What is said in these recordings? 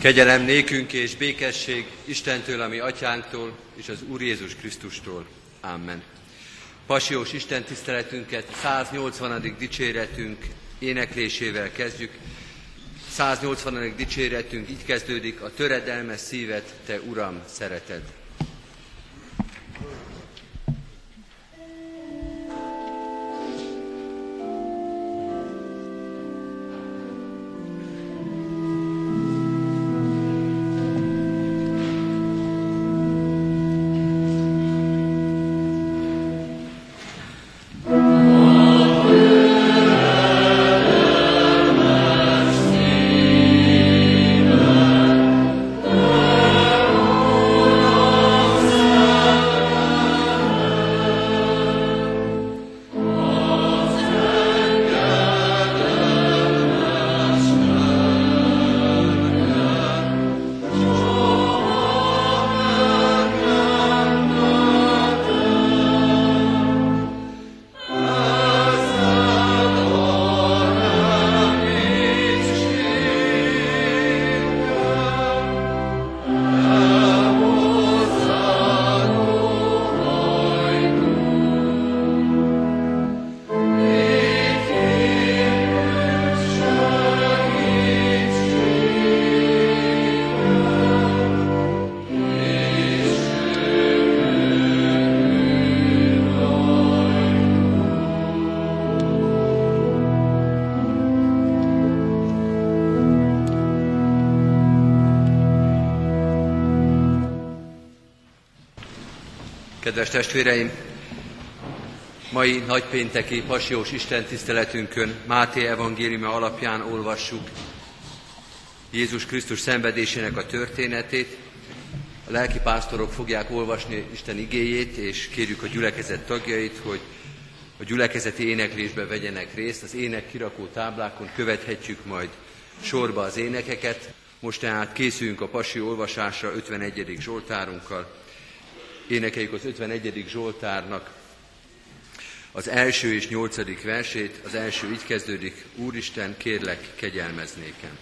Kegyelem nékünk és békesség Istentől, ami atyánktól, és az Úr Jézus Krisztustól. Amen. Pasiós Isten tiszteletünket 180. dicséretünk éneklésével kezdjük. 180. dicséretünk így kezdődik, a töredelmes szívet, te Uram, szereted. Kedves testvéreim, mai nagypénteki pasiós istentiszteletünkön Máté evangéliuma alapján olvassuk Jézus Krisztus szenvedésének a történetét. A lelkipásztorok fogják olvasni Isten igéjét, és kérjük a gyülekezet tagjait, hogy a gyülekezeti éneklésbe vegyenek részt. Az ének kirakó táblákon követhetjük majd sorba az énekeket. Most tehát készülünk a pasi olvasásra 51. Zsoltárunkkal. Énekeljük az 51. Zsoltárnak az első és nyolcadik versét. Az első így kezdődik, Úristen, kérlek, kegyelmeznékem.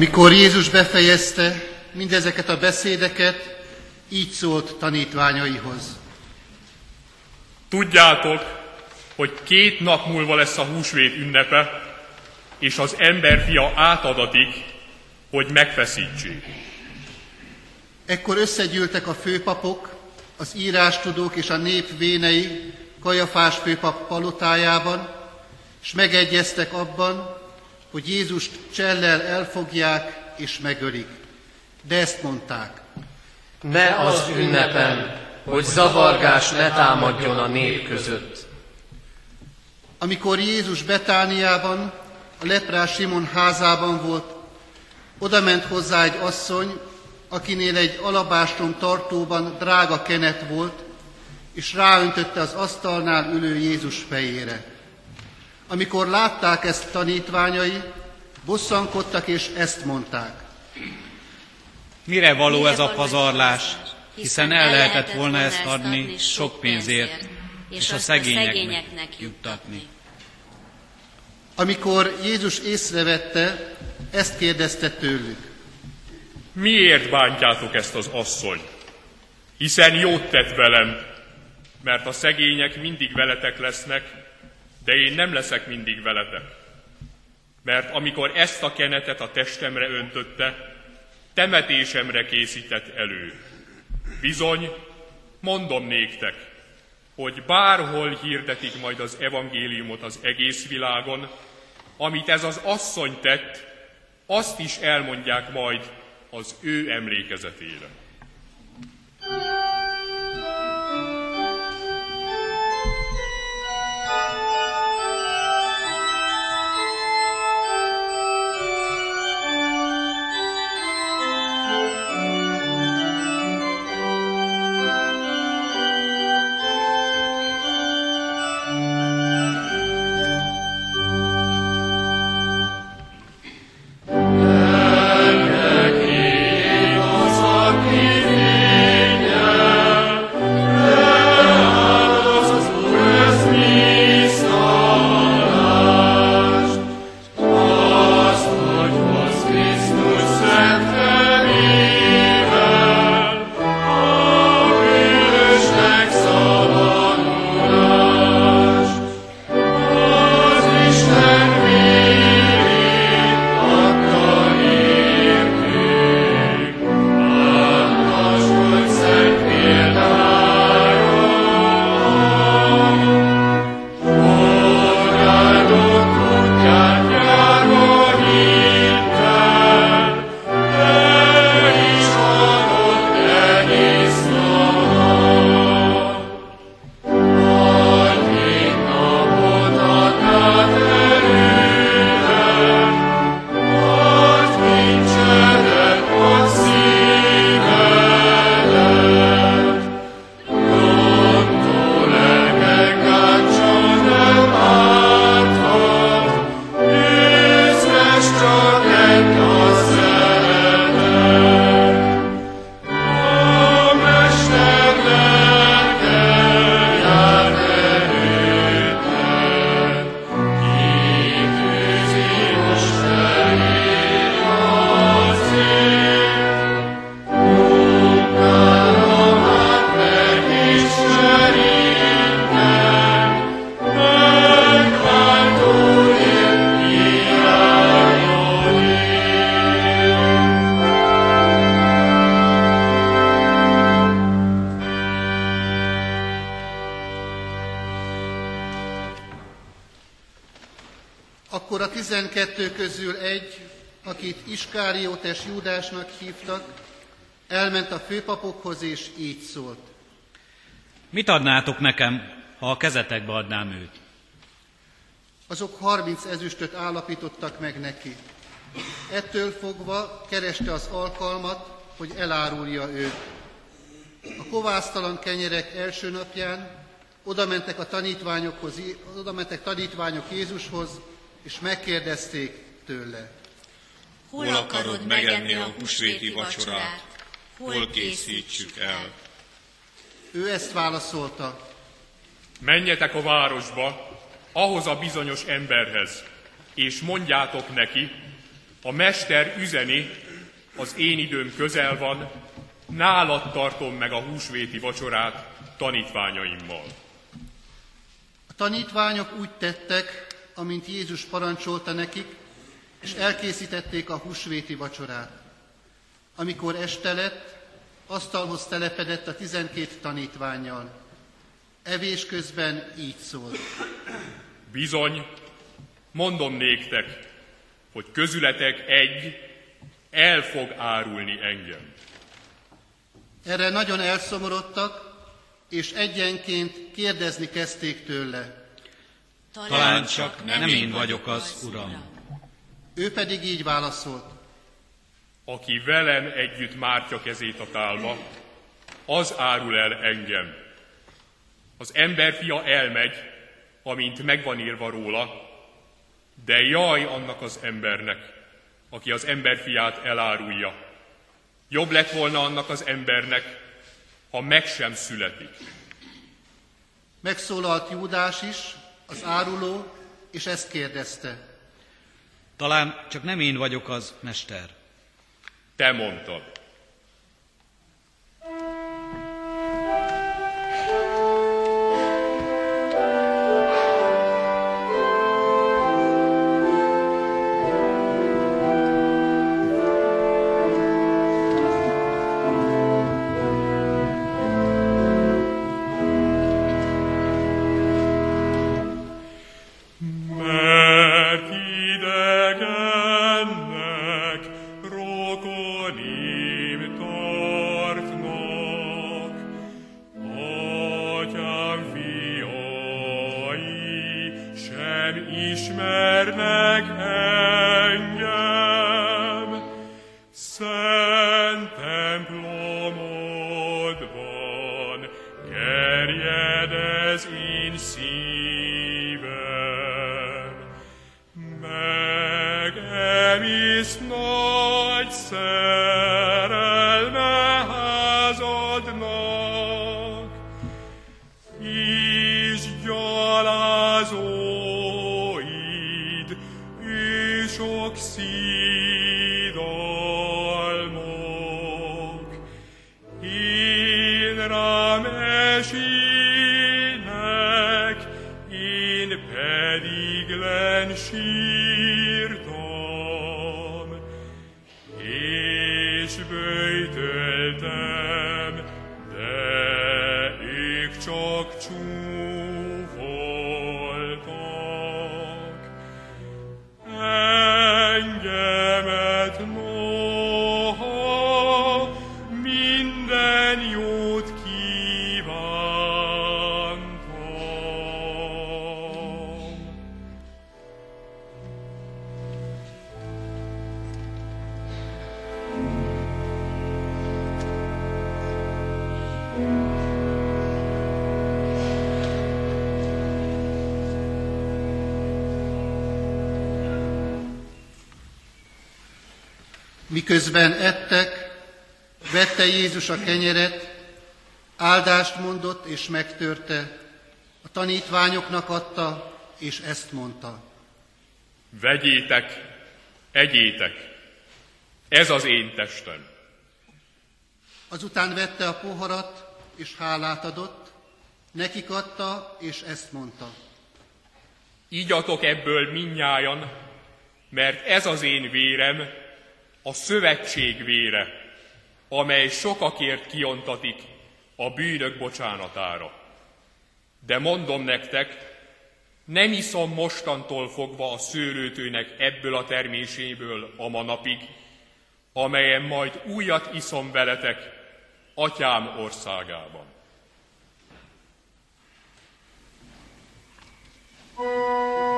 Amikor Jézus befejezte mindezeket a beszédeket, így szólt tanítványaihoz. Tudjátok, hogy két nap múlva lesz a húsvét ünnepe, és az emberfia átadatik, hogy megfeszítsék. Ekkor összegyűltek a főpapok, az írástudók és a nép vénei Kajafás főpap palotájában, és megegyeztek abban, hogy Jézust csellel elfogják és megölik. De ezt mondták. Ne az ünnepen, hogy zavargás ne támadjon a nép között. Amikor Jézus Betániában, a leprás Simon házában volt, oda ment hozzá egy asszony, akinél egy alabástrom tartóban drága kenet volt, és ráöntötte az asztalnál ülő Jézus fejére. Amikor látták ezt tanítványai, bosszankodtak és ezt mondták. Mire való ez a pazarlás, hiszen el lehetett volna ezt adni sok pénzért, és a szegényeknek juttatni. Amikor Jézus észrevette, ezt kérdezte tőlük. Miért bántjátok ezt az asszony? Hiszen jót tett velem, mert a szegények mindig veletek lesznek, de én nem leszek mindig veletek. Mert amikor ezt a kenetet a testemre öntötte, temetésemre készített elő. Bizony, mondom néktek, hogy bárhol hirdetik majd az evangéliumot az egész világon, amit ez az asszony tett, azt is elmondják majd az ő emlékezetére. Tizenkettő közül egy, akit Iskáriótes Júdásnak hívtak, elment a főpapokhoz, és így szólt. Mit adnátok nekem, ha a kezetekbe adnám őt? Azok harminc ezüstöt állapítottak meg neki. Ettől fogva kereste az alkalmat, hogy elárulja őt. A kovásztalan kenyerek első napján oda mentek a tanítványokhoz, oda mentek tanítványok Jézushoz, és megkérdezték tőle. Hol akarod megenni a húsvéti vacsorát? Hol készítsük el? Ő ezt válaszolta. Menjetek a városba, ahhoz a bizonyos emberhez, és mondjátok neki, A mester üzeni, az én időm közel van, nálad tartom meg a húsvéti vacsorát tanítványaimmal. A tanítványok úgy tettek, amint Jézus parancsolta nekik, és elkészítették a húsvéti vacsorát. Amikor este lett, asztalhoz telepedett a tizenkét tanítványjal. Evés közben így szólt. Bizony, mondom néktek, hogy közületek egy el fog árulni engem. Erre nagyon elszomorodtak, és egyenként kérdezni kezdték tőle. Talán csak nem én vagyok az, Uram. Ő pedig így válaszolt. Aki velem együtt mártja kezét a tálba, az árul el engem. Az emberfia elmegy, amint megvan írva róla, de jaj annak az embernek, aki az emberfiát elárulja. Jobb lett volna annak az embernek, ha meg sem születik. Megszólalt Júdás is, az áruló, és ezt kérdezte. Talán csak nem én vagyok az, mester. Te mondtad. Era Miközben ettek, vette Jézus a kenyeret, áldást mondott és megtörte, a tanítványoknak adta, és ezt mondta. Vegyétek, egyétek, ez az én testem. Azután vette a poharat, és hálát adott, nekik adta, és ezt mondta. Ígyatok ebből minnyájan, mert ez az én vérem, a szövetség vére, amely sokakért kiontatik a bűnök bocsánatára. De mondom nektek, nem iszom mostantól fogva a szőlőtőnek ebből a terméséből a manapig, amelyen majd újat iszom veletek atyám országában. Thank you.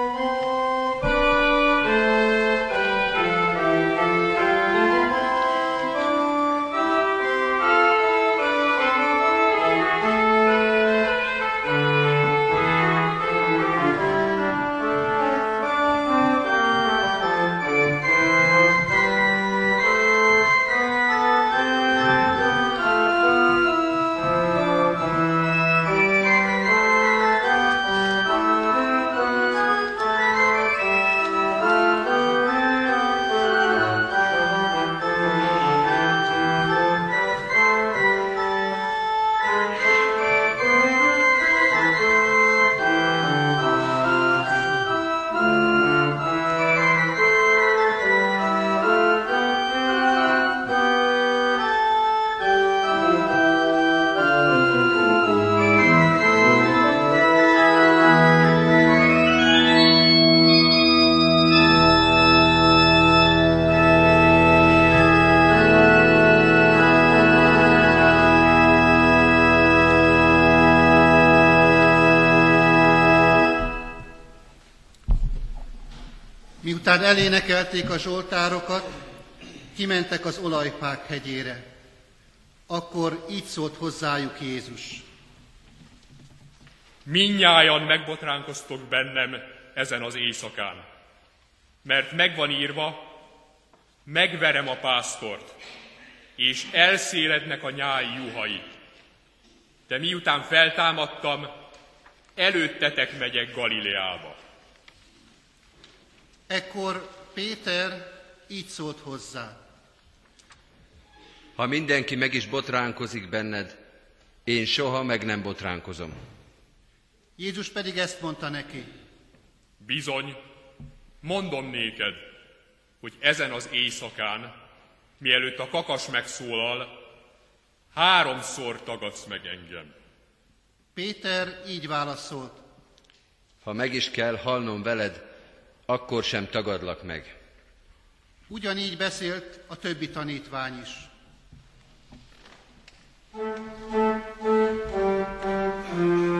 Elénekelték a zsoltárokat, kimentek az olajpák hegyére. Akkor így szólt hozzájuk Jézus. Minnyájan megbotránkoztok bennem ezen az éjszakán, mert megvan írva, megverem a pásztort, és elszélednek a nyái juhai. De miután feltámadtam, előttetek megyek Galileába. Ekkor Péter így szólt hozzá. Ha mindenki meg is botránkozik benned, én soha meg nem botránkozom. Jézus pedig ezt mondta neki. Bizony, mondom néked, hogy ezen az éjszakán, mielőtt a kakas megszólal, háromszor tagadsz meg engem. Péter így válaszolt. Ha meg is kell halnom veled, akkor sem tagadlak meg. Ugyanígy beszélt a többi tanítvány is. Akkor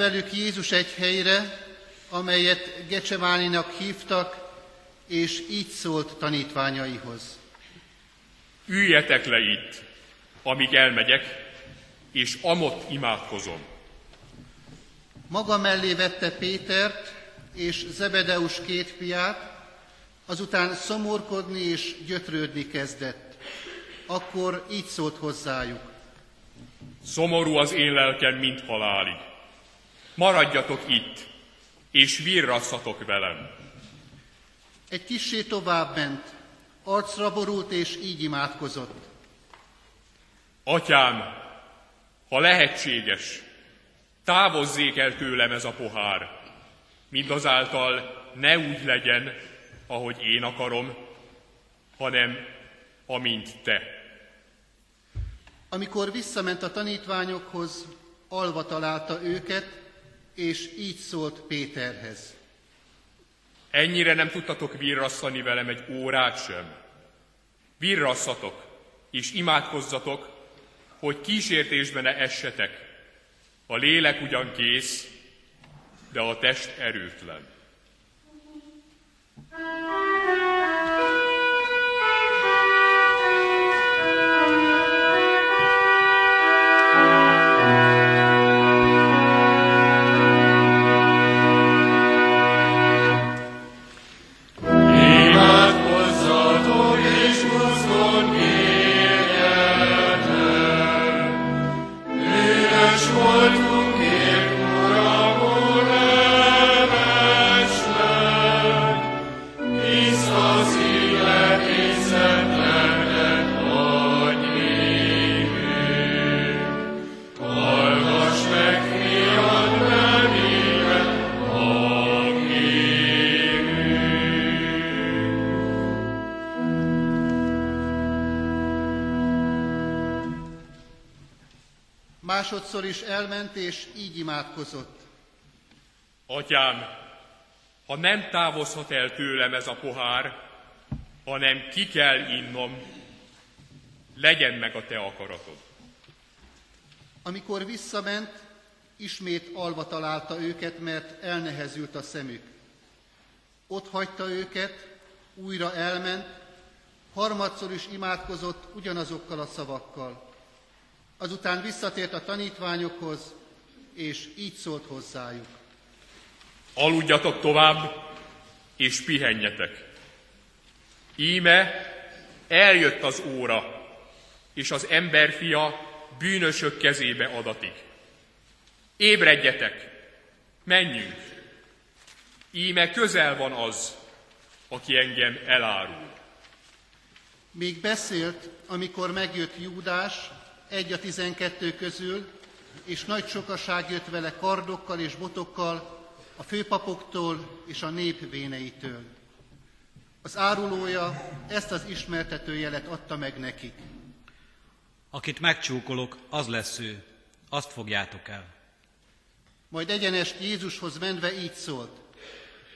velük Jézus egy helyre, amelyet Gecsemáninak hívtak, és így szólt tanítványaihoz. Üljetek le itt, amíg elmegyek, és amott imádkozom. Maga mellé vette Pétert és Zebedeus két fiát, azután szomorkodni és gyötrődni kezdett. Akkor így szólt hozzájuk. Szomorú az én lelkem, mint halálig. Maradjatok itt, és virrasszatok velem. Egy kissé tovább ment, arcra borult és így imádkozott. Atyám, ha lehetséges, távozzék el tőlem ez a pohár, mindazáltal ne úgy legyen, ahogy én akarom, hanem amint te. Amikor visszament a tanítványokhoz, alva találta őket, és így szólt Péterhez. Ennyire nem tudtatok virrasszani velem egy órát sem. Virrasszatok, és imádkozzatok, hogy kísértésbe ne essetek. A lélek ugyan kész, de a test erőtlen. Voltunk is elment, és így imádkozott. Atyám, ha nem távozhat el tőlem ez a pohár, hanem ki kell innom, legyen meg a te akaratod. Amikor visszament, ismét alva találta őket, mert elnehezült a szemük. Ott hagyta őket, újra elment, harmadszor is imádkozott ugyanazokkal a szavakkal. Azután visszatért a tanítványokhoz, és így szólt hozzájuk. Aludjatok tovább, és pihenjetek. Íme eljött az óra, és az emberfia bűnösök kezébe adatik. Ébredjetek, menjünk! Íme közel van az, aki engem elárul. Még beszélt, amikor megjött Júdás, egy a tizenkettő közül, és nagy sokaság jött vele kardokkal és botokkal, a főpapoktól és a nép véneitől. Az árulója ezt az ismertető jelet adta meg nekik. Akit megcsúkolok, az lesz ő, azt fogjátok el. Majd egyenest Jézushoz menve így szólt.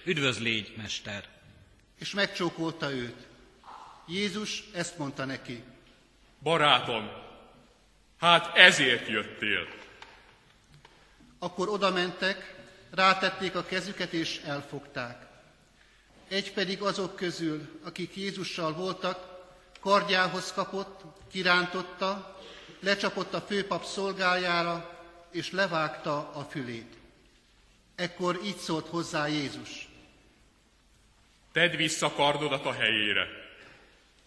Üdvözlégy, mester! És megcsókolta őt. Jézus ezt mondta neki. Barátom, hát ezért jöttél. Akkor oda mentek, rátették a kezüket és elfogták. Egy pedig azok közül, akik Jézussal voltak, kardjához kapott, kirántotta, lecsapott a főpap szolgájára, és levágta a fülét. Ekkor így szólt hozzá Jézus. Tedd vissza kardodat a helyére,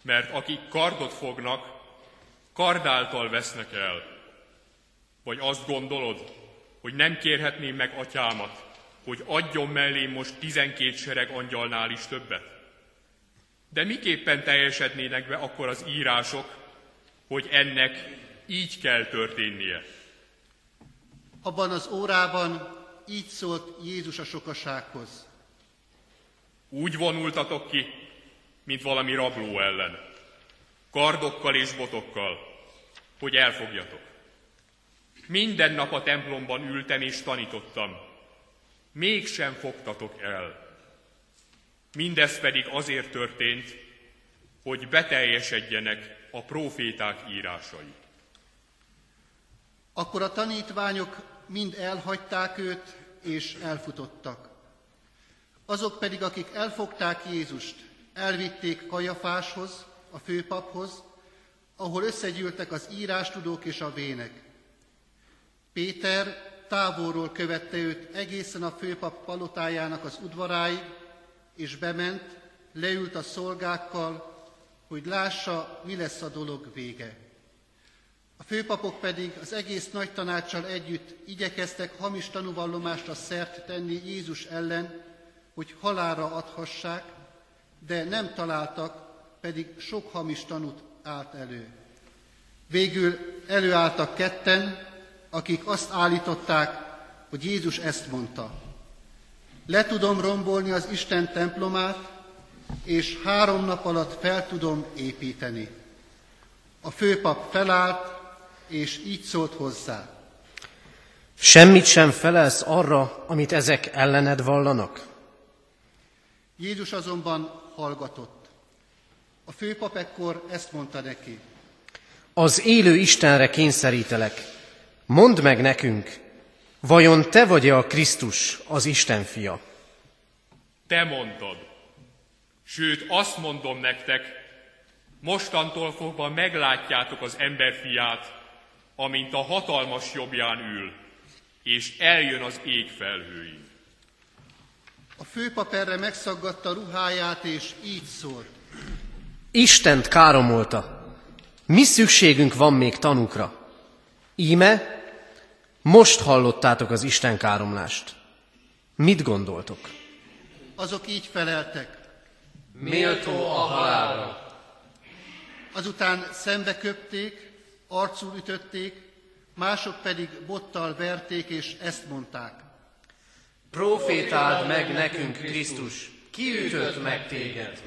mert akik kardot fognak, kardáltal vesznek el. Vagy azt gondolod, hogy nem kérhetném meg atyámat, hogy adjon mellé most tizenkét sereg angyalnál is többet? De miképpen teljesednének be akkor az írások, hogy ennek így kell történnie? Abban az órában így szólt Jézus a sokasághoz. Úgy vonultatok ki, mint valami rabló ellen, kardokkal és botokkal, hogy elfogjatok. Minden nap a templomban ültem és tanítottam, mégsem fogtatok el. Mindez pedig azért történt, hogy beteljesedjenek a proféták írásai. Akkor a tanítványok mind elhagyták őt, és elfutottak. Azok pedig, akik elfogták Jézust, elvitték Kajafáshoz, a főpaphoz, ahol összegyűltek az írástudók és a vének. Péter távolról követte őt egészen a főpap palotájának az udvaráig, és bement, leült a szolgákkal, hogy lássa, mi lesz a dolog vége. A főpapok pedig az egész nagy tanácssal együtt igyekeztek hamis tanúvallomást a szert tenni Jézus ellen, hogy halára adhassák, de nem találtak, pedig sok hamis tanút állt elő. Végül előálltak ketten, akik azt állították, hogy Jézus ezt mondta. Le tudom rombolni az Isten templomát, és három nap alatt fel tudom építeni. A főpap felállt, és így szólt hozzá. Semmit sem felelsz arra, amit ezek ellened vallanak? Jézus azonban hallgatott. A főpap ekkor ezt mondta neki. Az élő Istenre kényszerítelek. Mondd meg nekünk, vajon te vagy-e a Krisztus, az Isten fia? Te mondtad. Sőt, azt mondom nektek, mostantól fogva meglátjátok az emberfiát, amint a hatalmas jobbján ül, és eljön az ég felhőin. A főpap erre megszaggatta ruháját, és így szólt. Istent káromolta. Mi szükségünk van még tanukra? Íme, most hallottátok az Isten káromlást. Mit gondoltok? Azok így feleltek. Méltó a halálra. Azután szembe köpték, arcul ütötték, mások pedig bottal verték, és ezt mondták. Profétáld meg nekünk, Krisztus, ki ütött meg téged?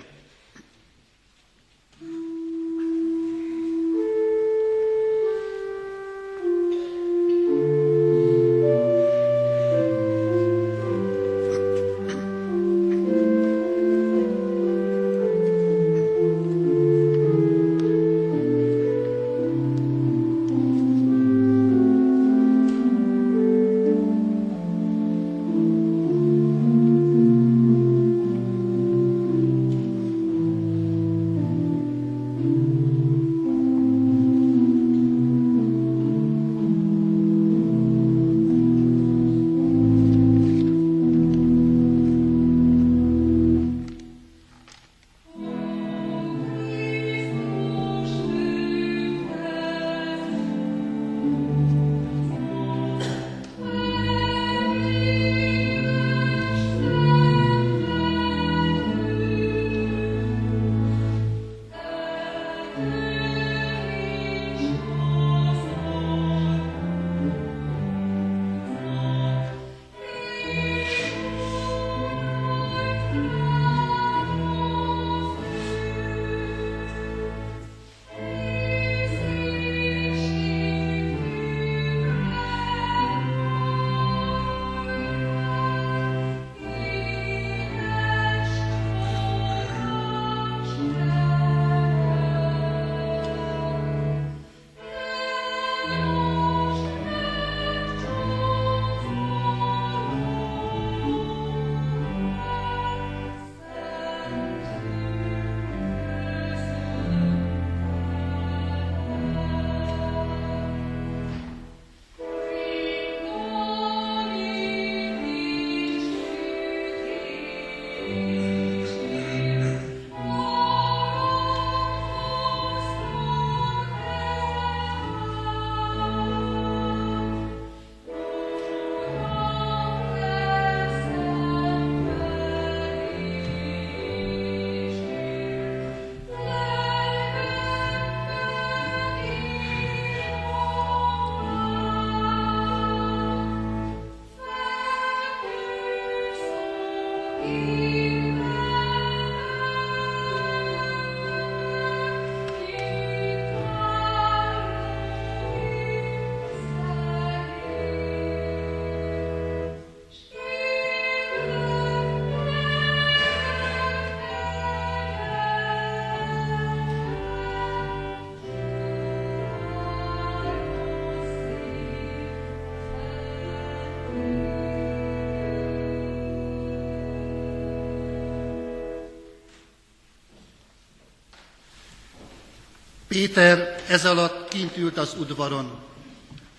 Péter ez alatt kint ült az udvaron.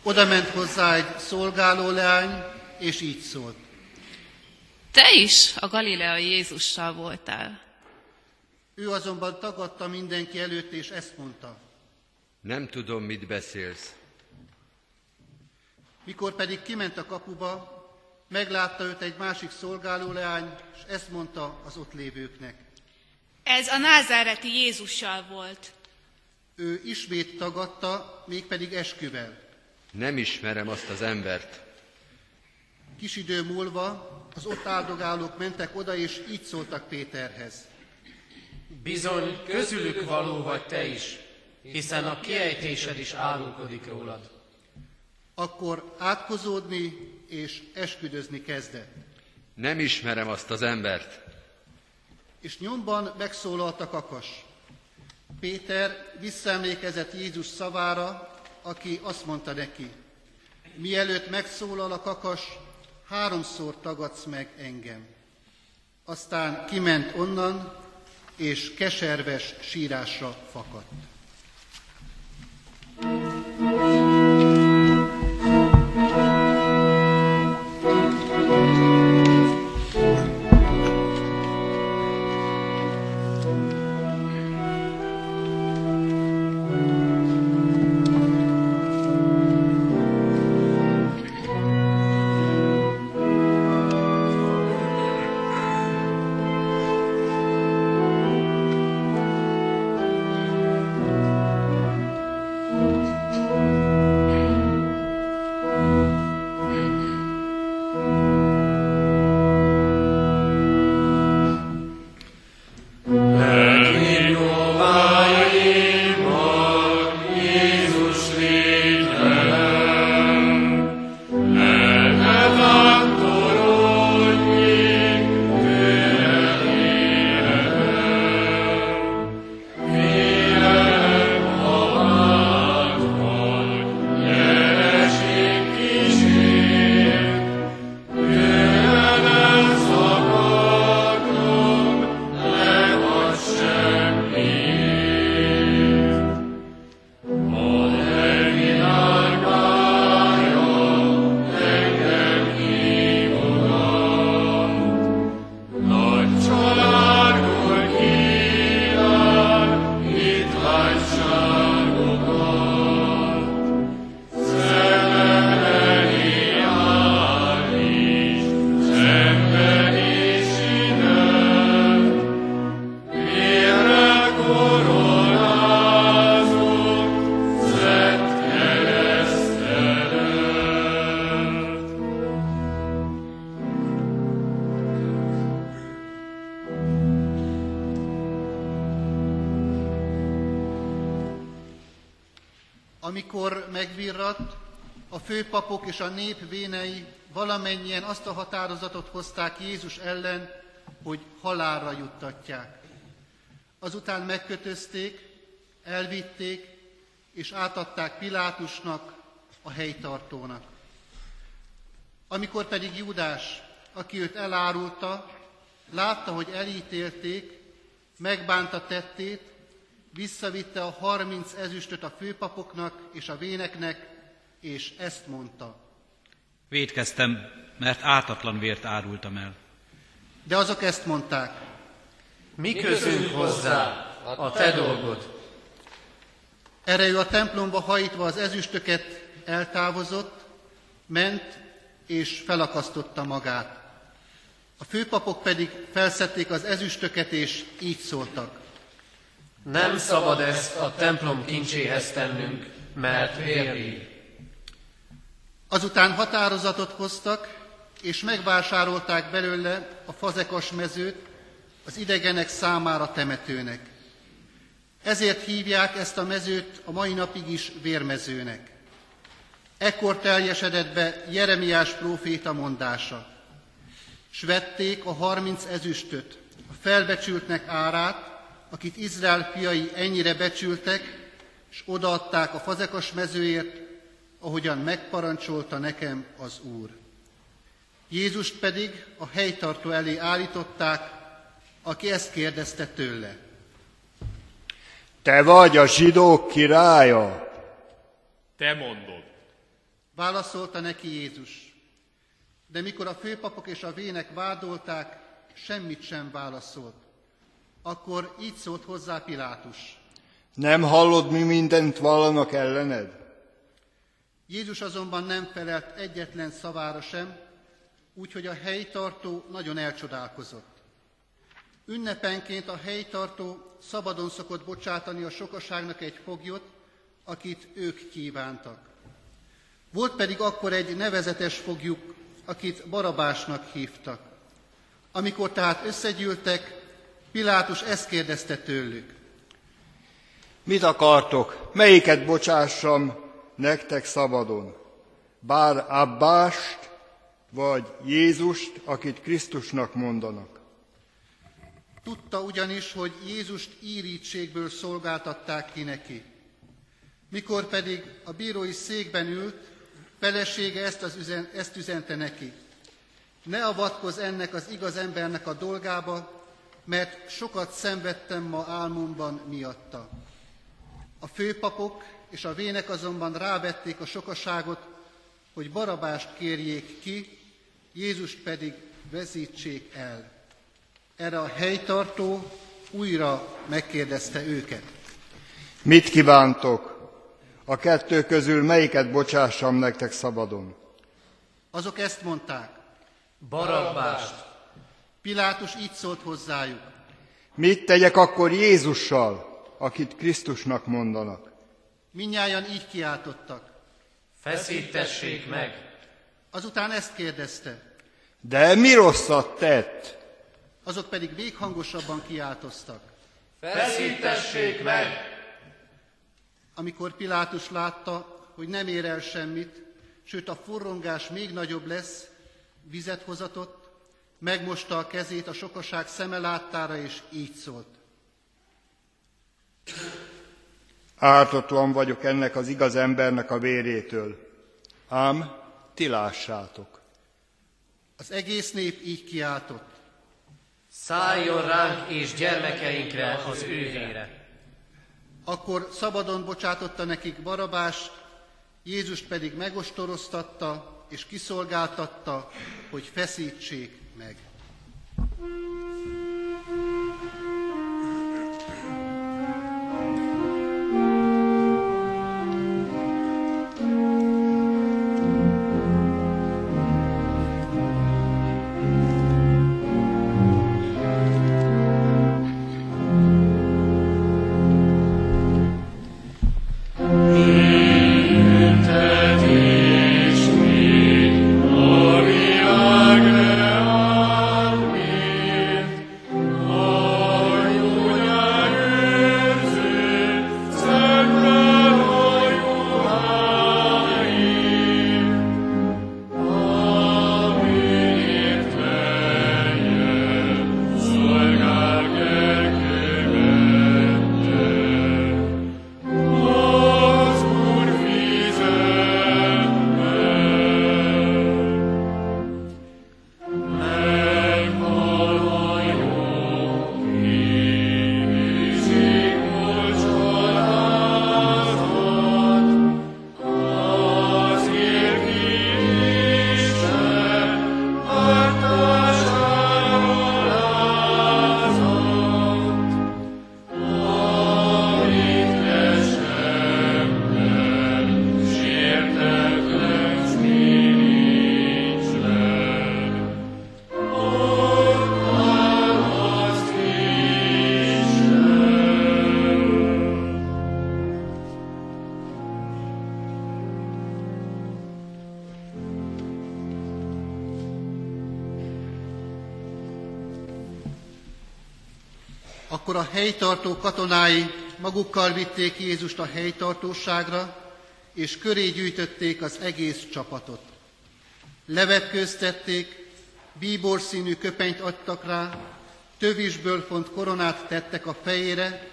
Oda ment hozzá egy szolgáló leány, és így szólt. Te is a galileai Jézussal voltál. Ő azonban tagadta mindenki előtt, és ezt mondta. Nem tudom, mit beszélsz. Mikor pedig kiment a kapuba, meglátta őt egy másik szolgáló leány, és ezt mondta az ott lévőknek. Ez a názáreti Jézussal volt. Ő ismét tagadta, mégpedig esküvel. Nem ismerem azt az embert. Kis idő múlva az ott áldogálók mentek oda, és így szóltak Péterhez. Bizony, közülük való vagy te is, hiszen a kiejtésed is árulkodik rólad. Akkor átkozódni és esküdözni kezdett. Nem ismerem azt az embert. És nyomban megszólalt a kakas. Péter visszaemlékezett Jézus szavára, aki azt mondta neki, mielőtt megszólal a kakas, háromszor tagadsz meg engem. Aztán kiment onnan, és keserves sírásra fakadt. Amikor megvirratt, a főpapok és a nép vénei valamennyien azt a határozatot hozták Jézus ellen, hogy halálra juttatják. Azután megkötözték, elvitték, és átadták Pilátusnak, a helytartónak. Amikor pedig Júdás, aki őt elárulta, látta, hogy elítélték, megbánta tettét, visszavitte a harminc ezüstöt a főpapoknak és a véneknek, és ezt mondta. Védkeztem, mert ártatlan vért árultam el. De azok ezt mondták. Mi közünk hozzá, a te dolgod. Erre ő a templomba hajítva az ezüstöket eltávozott, ment és felakasztotta magát. A főpapok pedig felszették az ezüstöket, és így szóltak. Nem szabad ezt a templom kincséhez tennünk, mert vérvír. Azután határozatot hoztak, és megvásárolták belőle a fazekas mezőt az idegenek számára temetőnek. Ezért hívják ezt a mezőt a mai napig is vérmezőnek. Ekkor teljesedett be Jeremiás próféta mondása. S vették a harminc ezüstöt, a felbecsültnek árát, akit Izrael fiai ennyire becsültek, és odaadták a fazekas mezőért, ahogyan megparancsolta nekem az Úr. Jézust pedig a helytartó elé állították, aki ezt kérdezte tőle. Te vagy a zsidók királya? Te mondod. Válaszolta neki Jézus. De mikor a főpapok és a vének vádolták, semmit sem válaszolt. Akkor így szólt hozzá Pilátus. Nem hallod, mi mindent vallanak ellened? Jézus azonban nem felelt egyetlen szavára sem, úgyhogy a helytartó nagyon elcsodálkozott. Ünnepenként a helytartó szabadon szokott bocsátani a sokaságnak egy foglyot, akit ők kívántak. Volt pedig akkor egy nevezetes fogjuk, akit Barabásnak hívtak. Amikor tehát összegyűltek, Pilátus ezt kérdezte tőlük. Mit akartok? Melyiket bocsássam nektek szabadon? Bár Abbást, vagy Jézust, akit Krisztusnak mondanak? Tudta ugyanis, hogy Jézust írítségből szolgáltatták ki neki. Mikor pedig a bírói székben ült, felesége ezt, az üzen, ezt üzente neki. Ne avatkozz ennek az igaz embernek a dolgába, mert sokat szenvedtem ma álmomban miatta. A főpapok és a vének azonban rávették a sokaságot, hogy barabást kérjék ki, Jézust pedig vezítsék el. Erre a helytartó újra megkérdezte őket. Mit kívántok? A kettő közül melyiket bocsássam nektek szabadon? Azok ezt mondták. Barabbást. Pilátus így szólt hozzájuk. Mit tegyek akkor Jézussal, akit Krisztusnak mondanak? Minnyáján így kiáltottak. Feszítessék meg. Azután ezt kérdezte. De mi rosszat tett? Azok pedig véghangosabban kiáltoztak. Feszítessék meg! Amikor Pilátus látta, hogy nem ér el semmit, sőt a forrongás még nagyobb lesz, vizet hozatott, megmosta a kezét a sokaság szeme láttára, és így szólt. Ártatlan vagyok ennek az igaz embernek a vérétől. Ám ti lássátok. Az egész nép így kiáltott. Szálljon ránk és gyermekeinkre az ő vére. Akkor szabadon bocsátotta nekik Barabást, Jézust pedig megostoroztatta és kiszolgáltatta, hogy feszítsék meg. Helytartó katonái magukkal vitték Jézust a helytartóságra, és köré gyűjtötték az egész csapatot. Levetkőztették, bíbor színű köpenyt adtak rá, tövisből font koronát tettek a fejére,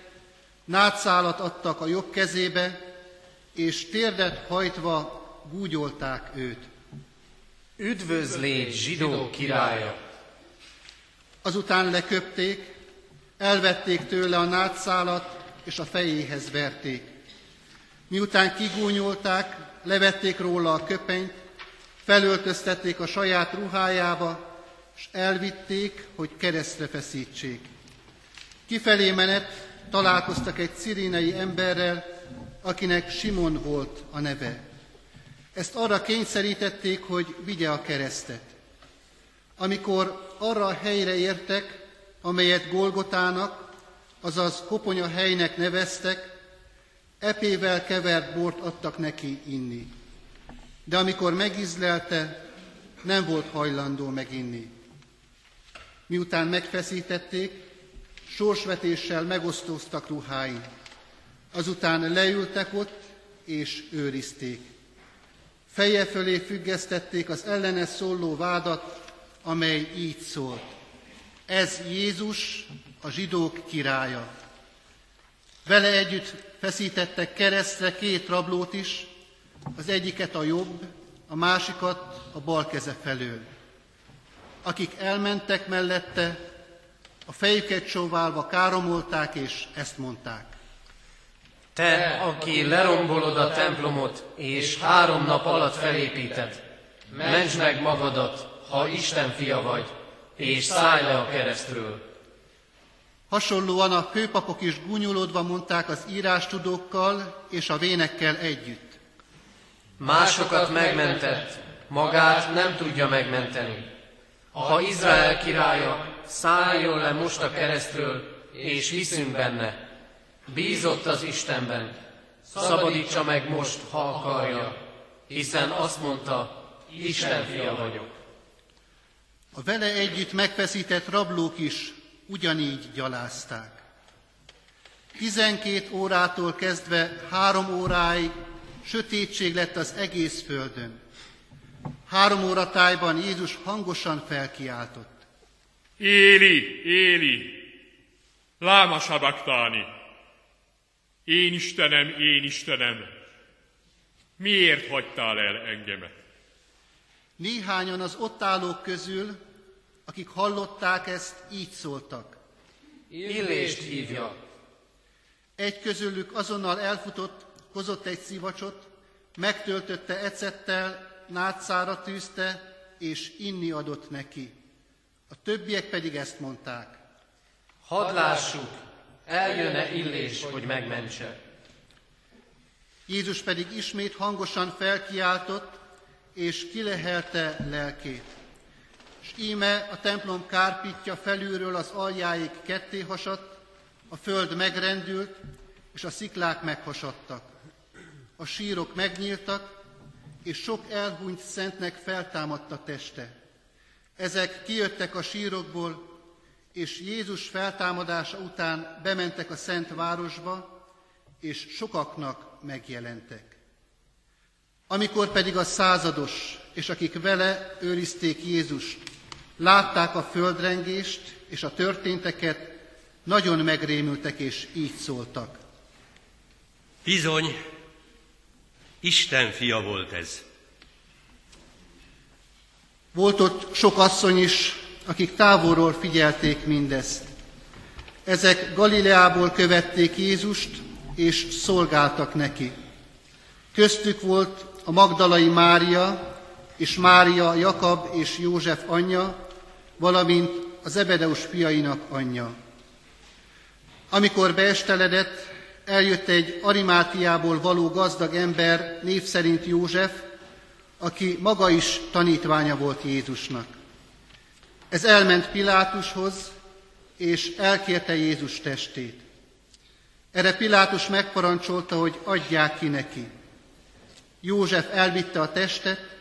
nátszálat adtak a jobb kezébe, és térdet hajtva gúgyolták őt. Üdvözlégy, zsidó királya! Azután leköpték, elvették tőle a nátszálat, és a fejéhez verték. Miután kigúnyolták, levették róla a köpenyt, felöltöztették a saját ruhájába, és elvitték, hogy keresztre feszítsék. Kifelé menet találkoztak egy cirinei emberrel, akinek Simon volt a neve. Ezt arra kényszerítették, hogy vigye a keresztet. Amikor arra a helyre értek, amelyet Golgotának, azaz koponya helynek neveztek, epével kevert bort adtak neki inni. De amikor megizlelte, nem volt hajlandó meginni. Miután megfeszítették, sorsvetéssel megosztóztak ruháin. Azután leültek ott, és őrizték. Feje fölé függesztették az ellene szóló vádat, amely így szólt. Ez Jézus, a zsidók királya. Vele együtt feszítettek keresztre két rablót is, az egyiket a jobb, a másikat a bal keze felől. Akik elmentek mellette, a fejüket csóválva káromolták, és ezt mondták. Te, aki lerombolod a templomot, és három nap alatt felépíted, mentsd meg magadat, ha Isten fia vagy, és szállj le a keresztről. Hasonlóan a főpapok is gúnyolódva mondták az írástudókkal és a vénekkel együtt. Másokat megmentett, magát nem tudja megmenteni. Ha Izrael királya, szálljon le most a keresztről, és hiszünk benne. Bízott az Istenben, szabadítsa meg most, ha akarja, hiszen azt mondta, Isten fia vagyok. A vele együtt megfeszített rablók is ugyanígy gyalázták. Tizenkét órától kezdve három óráig sötétség lett az egész földön. Három óra tájban Jézus hangosan felkiáltott. Éli, Éli, láma sabaktáni. Én Istenem, én Istenem, miért hagytál el engemet? Néhányan az ott állók közül akik hallották ezt, így szóltak. Illést hívja. Egy közülük azonnal elfutott, hozott egy szivacsot, megtöltötte ecettel, nátszára tűzte, és inni adott neki. A többiek pedig ezt mondták. Hadd lássuk, eljönne illés, hogy megmentse. Jézus pedig ismét hangosan felkiáltott, és kilehelte lelkét és íme a templom kárpitja felülről az aljáig ketté hasadt, a föld megrendült, és a sziklák meghasadtak. A sírok megnyíltak, és sok elhunyt szentnek feltámadt a teste. Ezek kijöttek a sírokból, és Jézus feltámadása után bementek a szent városba, és sokaknak megjelentek. Amikor pedig a százados, és akik vele őrizték Jézust, Látták a földrengést és a történteket, nagyon megrémültek és így szóltak. Bizony, Isten fia volt ez. Volt ott sok asszony is, akik távolról figyelték mindezt. Ezek Galileából követték Jézust, és szolgáltak neki. Köztük volt a Magdalai Mária, és Mária Jakab és József anyja, valamint az Ebedeus fiainak anyja. Amikor beesteledett, eljött egy Arimátiából való gazdag ember, név szerint József, aki maga is tanítványa volt Jézusnak. Ez elment Pilátushoz, és elkérte Jézus testét. Erre Pilátus megparancsolta, hogy adják ki neki. József elvitte a testet,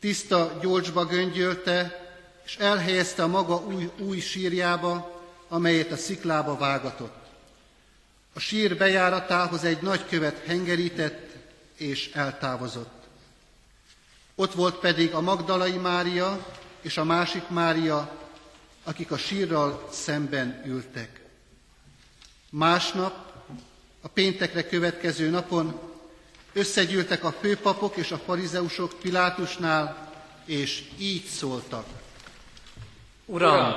tiszta gyolcsba göngyölte, és elhelyezte a maga új, új sírjába, amelyet a sziklába vágatott. A sír bejáratához egy nagy követ hengerített, és eltávozott. Ott volt pedig a Magdalai Mária és a másik Mária, akik a sírral szemben ültek. Másnap, a péntekre következő napon összegyűltek a főpapok és a farizeusok Pilátusnál, és így szóltak. Uram,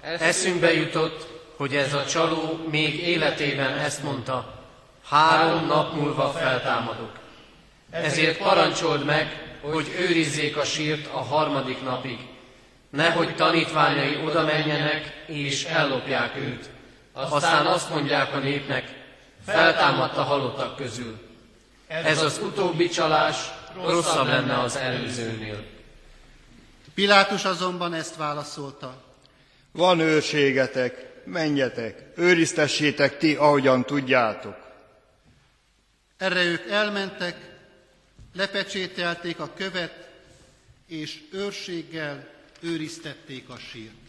eszünkbe jutott, hogy ez a csaló még életében ezt mondta, három nap múlva feltámadok. Ezért parancsold meg, hogy őrizzék a sírt a harmadik napig, nehogy tanítványai oda menjenek és ellopják őt. Aztán azt mondják a népnek, feltámadt a halottak közül. Ez az utóbbi csalás rosszabb lenne az előzőnél. Pilátus azonban ezt válaszolta. Van őrségetek, menjetek, őriztessétek ti, ahogyan tudjátok. Erre ők elmentek, lepecsételték a követ, és őrséggel őriztették a sírt.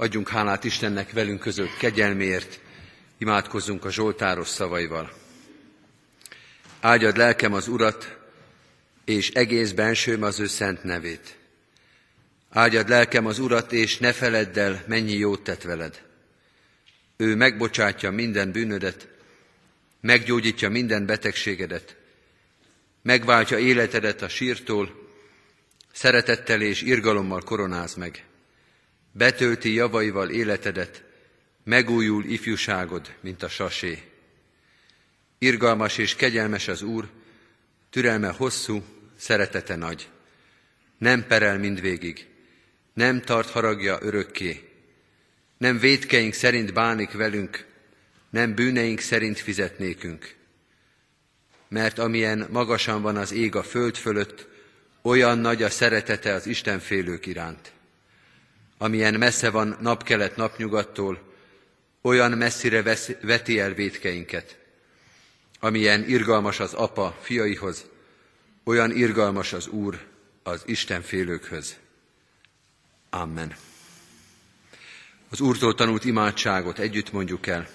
Adjunk hálát Istennek velünk között kegyelmért, imádkozzunk a Zsoltáros szavaival. Áldjad lelkem az Urat, és egész bensőm az ő szent nevét. Áldjad lelkem az Urat, és ne feledd el, mennyi jót tett veled. Ő megbocsátja minden bűnödet, meggyógyítja minden betegségedet, megváltja életedet a sírtól, szeretettel és irgalommal koronáz meg betölti javaival életedet, megújul ifjúságod, mint a sasé. Irgalmas és kegyelmes az Úr, türelme hosszú, szeretete nagy. Nem perel mindvégig, nem tart haragja örökké, nem védkeink szerint bánik velünk, nem bűneink szerint fizetnékünk. Mert amilyen magasan van az ég a föld fölött, olyan nagy a szeretete az Isten félők iránt amilyen messze van napkelet napnyugattól, olyan messzire veti el védkeinket. Amilyen irgalmas az apa fiaihoz, olyan irgalmas az Úr az Isten félőkhöz. Amen. Az Úrtól tanult imádságot együtt mondjuk el.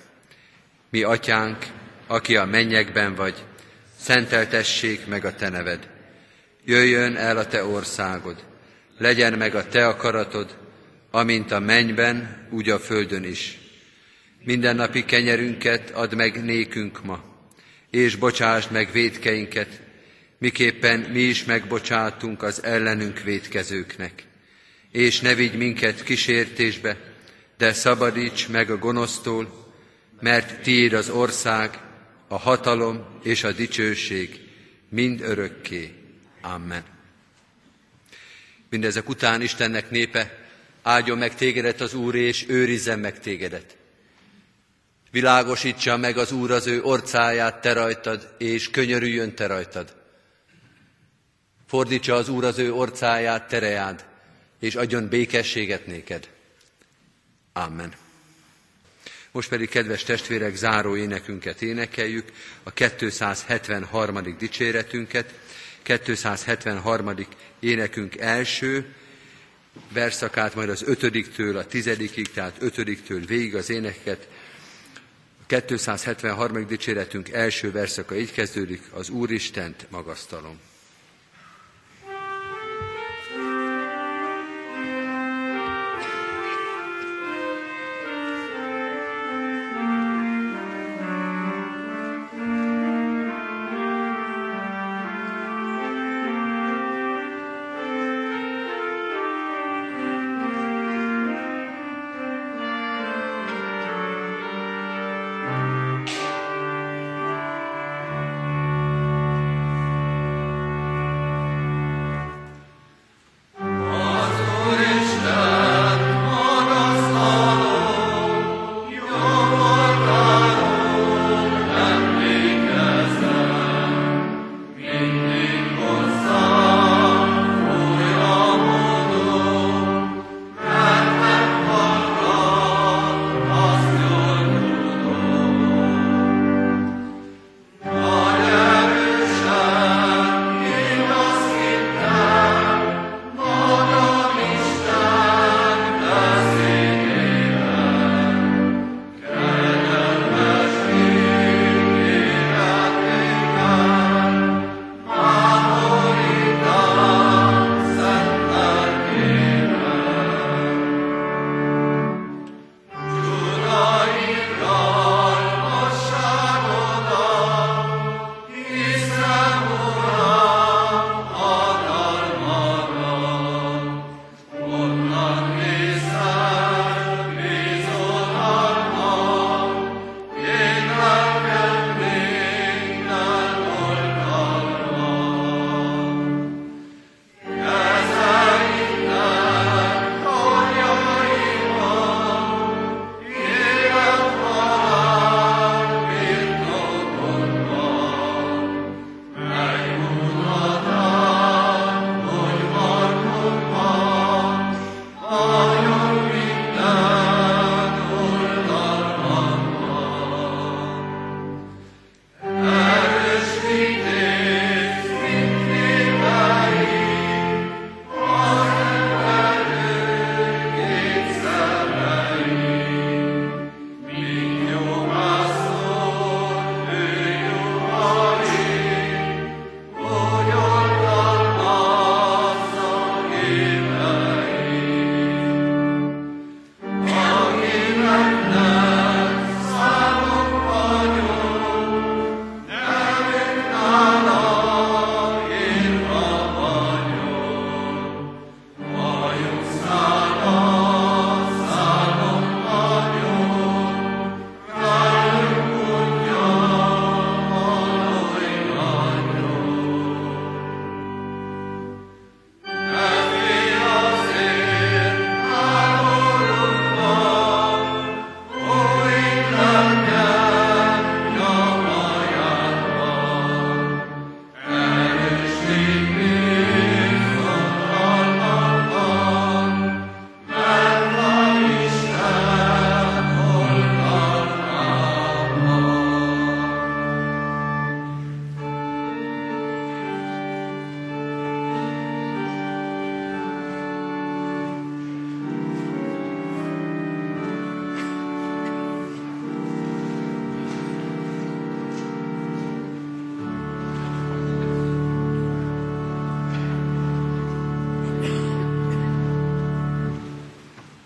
Mi atyánk, aki a mennyekben vagy, szenteltessék meg a te neved. Jöjjön el a te országod, legyen meg a te akaratod, amint a mennyben, úgy a földön is. Mindennapi kenyerünket add meg nékünk ma, és bocsásd meg védkeinket, miképpen mi is megbocsátunk az ellenünk védkezőknek. És ne vigy minket kísértésbe, de szabadíts meg a gonosztól, mert tiéd az ország, a hatalom és a dicsőség mind örökké. Amen. Mindezek után Istennek népe, áldjon meg tégedet az Úr, és őrizzen meg tégedet. Világosítsa meg az Úr az ő orcáját te rajtad, és könyörüljön te rajtad. Fordítsa az Úr az ő orcáját, terejád, és adjon békességet néked. Amen. Most pedig, kedves testvérek, záró énekünket énekeljük, a 273. dicséretünket, 273. énekünk első verszakát, majd az ötödiktől a tizedikig, tehát ötödiktől végig az éneket. A 273. dicséretünk első verszaka így kezdődik, az Úristent magasztalom.